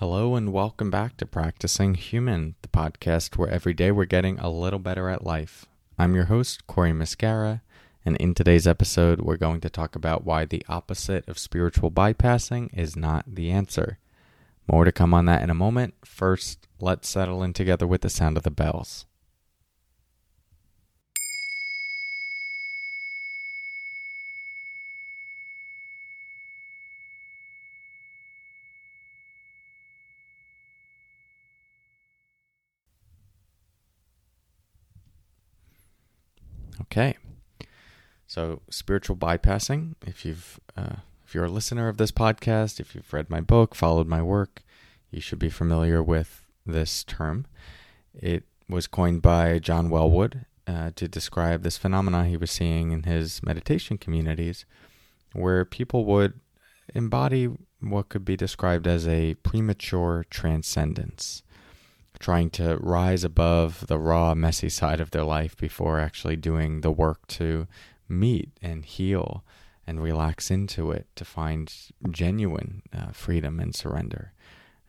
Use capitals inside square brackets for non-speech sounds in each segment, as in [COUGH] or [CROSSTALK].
Hello, and welcome back to Practicing Human, the podcast where every day we're getting a little better at life. I'm your host, Cory Muscara, and in today's episode, we're going to talk about why the opposite of spiritual bypassing is not the answer. More to come on that in a moment. First, let's settle in together with the sound of the bells. Okay. So, spiritual bypassing, if you've uh, if you're a listener of this podcast, if you've read my book, followed my work, you should be familiar with this term. It was coined by John Welwood uh, to describe this phenomena he was seeing in his meditation communities, where people would embody what could be described as a premature transcendence trying to rise above the raw, messy side of their life before actually doing the work to meet and heal and relax into it to find genuine uh, freedom and surrender.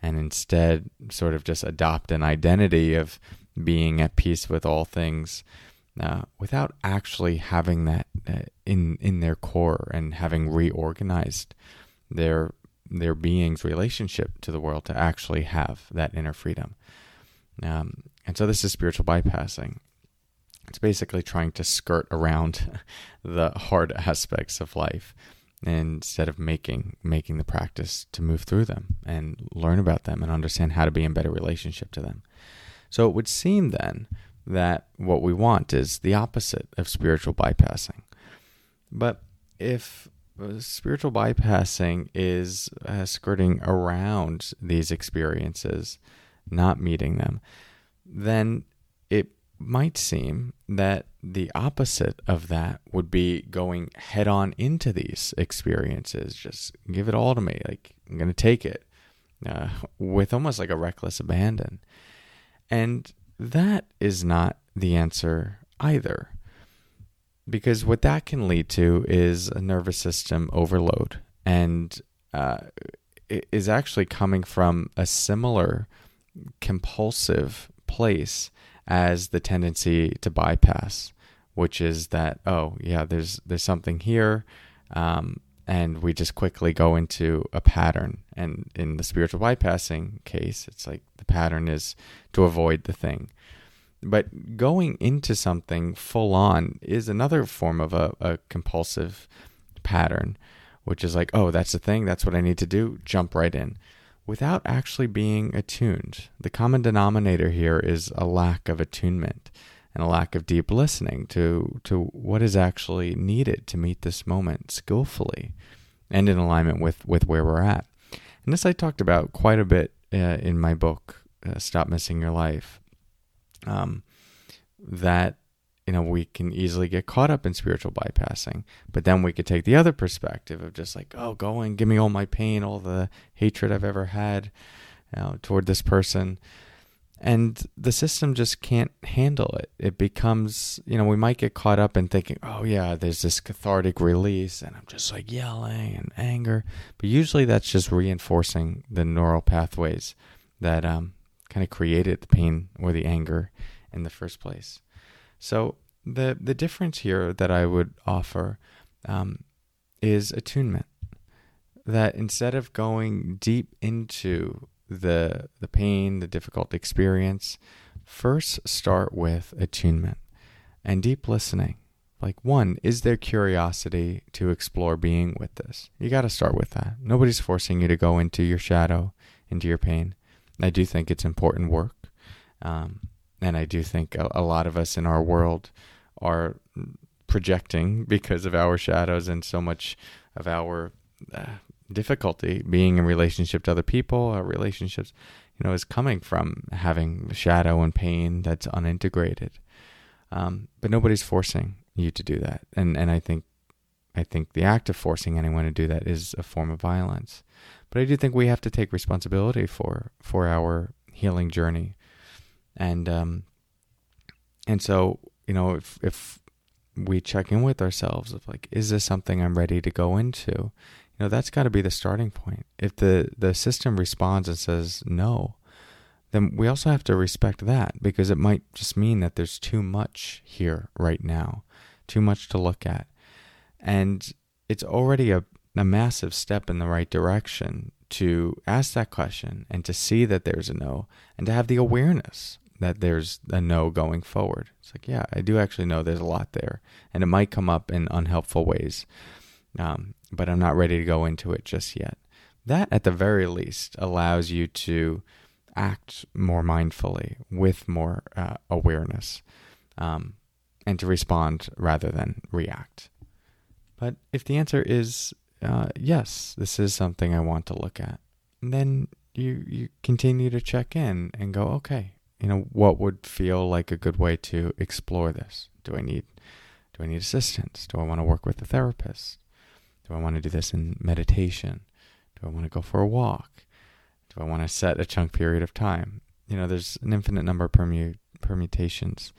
And instead, sort of just adopt an identity of being at peace with all things uh, without actually having that uh, in, in their core and having reorganized their, their being's relationship to the world to actually have that inner freedom. Um, and so this is spiritual bypassing. It's basically trying to skirt around [LAUGHS] the hard aspects of life instead of making making the practice to move through them and learn about them and understand how to be in better relationship to them. So it would seem then that what we want is the opposite of spiritual bypassing. But if spiritual bypassing is uh, skirting around these experiences, not meeting them, then it might seem that the opposite of that would be going head on into these experiences. Just give it all to me. Like, I'm going to take it uh, with almost like a reckless abandon. And that is not the answer either. Because what that can lead to is a nervous system overload and uh, is actually coming from a similar compulsive place as the tendency to bypass, which is that oh yeah, there's there's something here, um, and we just quickly go into a pattern. And in the spiritual bypassing case, it's like the pattern is to avoid the thing. But going into something full on is another form of a, a compulsive pattern, which is like, oh, that's the thing, that's what I need to do, jump right in without actually being attuned. The common denominator here is a lack of attunement and a lack of deep listening to, to what is actually needed to meet this moment skillfully and in alignment with, with where we're at. And this I talked about quite a bit uh, in my book, uh, Stop Missing Your Life. Um, that you know, we can easily get caught up in spiritual bypassing. But then we could take the other perspective of just like, oh, go and give me all my pain, all the hatred I've ever had you know, toward this person. And the system just can't handle it. It becomes, you know, we might get caught up in thinking, oh, yeah, there's this cathartic release, and I'm just like yelling and anger. But usually that's just reinforcing the neural pathways that um, kind of created the pain or the anger in the first place. So the the difference here that I would offer um, is attunement. That instead of going deep into the the pain, the difficult experience, first start with attunement and deep listening. Like one, is there curiosity to explore being with this? You got to start with that. Nobody's forcing you to go into your shadow, into your pain. I do think it's important work. Um, and I do think a, a lot of us in our world are projecting because of our shadows and so much of our uh, difficulty being in relationship to other people, our relationships, you know, is coming from having shadow and pain that's unintegrated. Um, but nobody's forcing you to do that, and and I think I think the act of forcing anyone to do that is a form of violence. But I do think we have to take responsibility for for our healing journey and um, and so you know if if we check in with ourselves of like is this something I'm ready to go into you know, that's got to be the starting point. If the, the system responds and says no, then we also have to respect that because it might just mean that there's too much here right now, too much to look at. And it's already a, a massive step in the right direction to ask that question and to see that there's a no and to have the awareness that there's a no going forward. It's like, yeah, I do actually know there's a lot there, and it might come up in unhelpful ways, um, but I'm not ready to go into it just yet. That, at the very least, allows you to act more mindfully with more uh, awareness um, and to respond rather than react. But if the answer is uh, yes, this is something I want to look at, then you you continue to check in and go, okay, you know, what would feel like a good way to explore this? Do I need do I need assistance? Do I want to work with a therapist? Do I want to do this in meditation? Do I want to go for a walk? Do I want to set a chunk period of time? You know, there's an infinite number of permu- permutations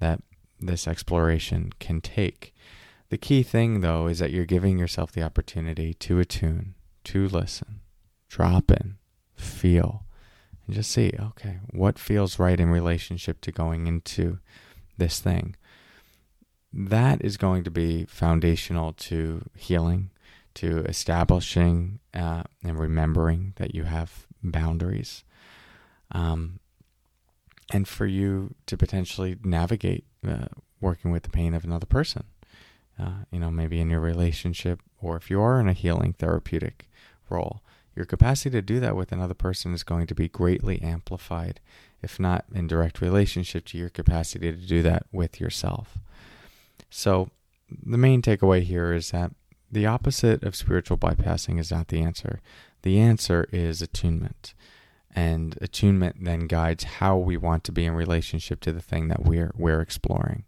that this exploration can take. The key thing, though, is that you're giving yourself the opportunity to attune, to listen, drop in, feel, and just see, okay, what feels right in relationship to going into this thing. That is going to be foundational to healing, to establishing uh, and remembering that you have boundaries, um, and for you to potentially navigate uh, working with the pain of another person. Uh, you know, maybe in your relationship, or if you are in a healing therapeutic role, your capacity to do that with another person is going to be greatly amplified, if not in direct relationship to your capacity to do that with yourself. So, the main takeaway here is that the opposite of spiritual bypassing is not the answer. The answer is attunement. And attunement then guides how we want to be in relationship to the thing that we're we're exploring,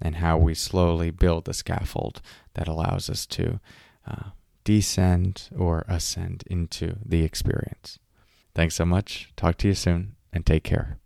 and how we slowly build the scaffold that allows us to uh, descend or ascend into the experience. Thanks so much. Talk to you soon, and take care.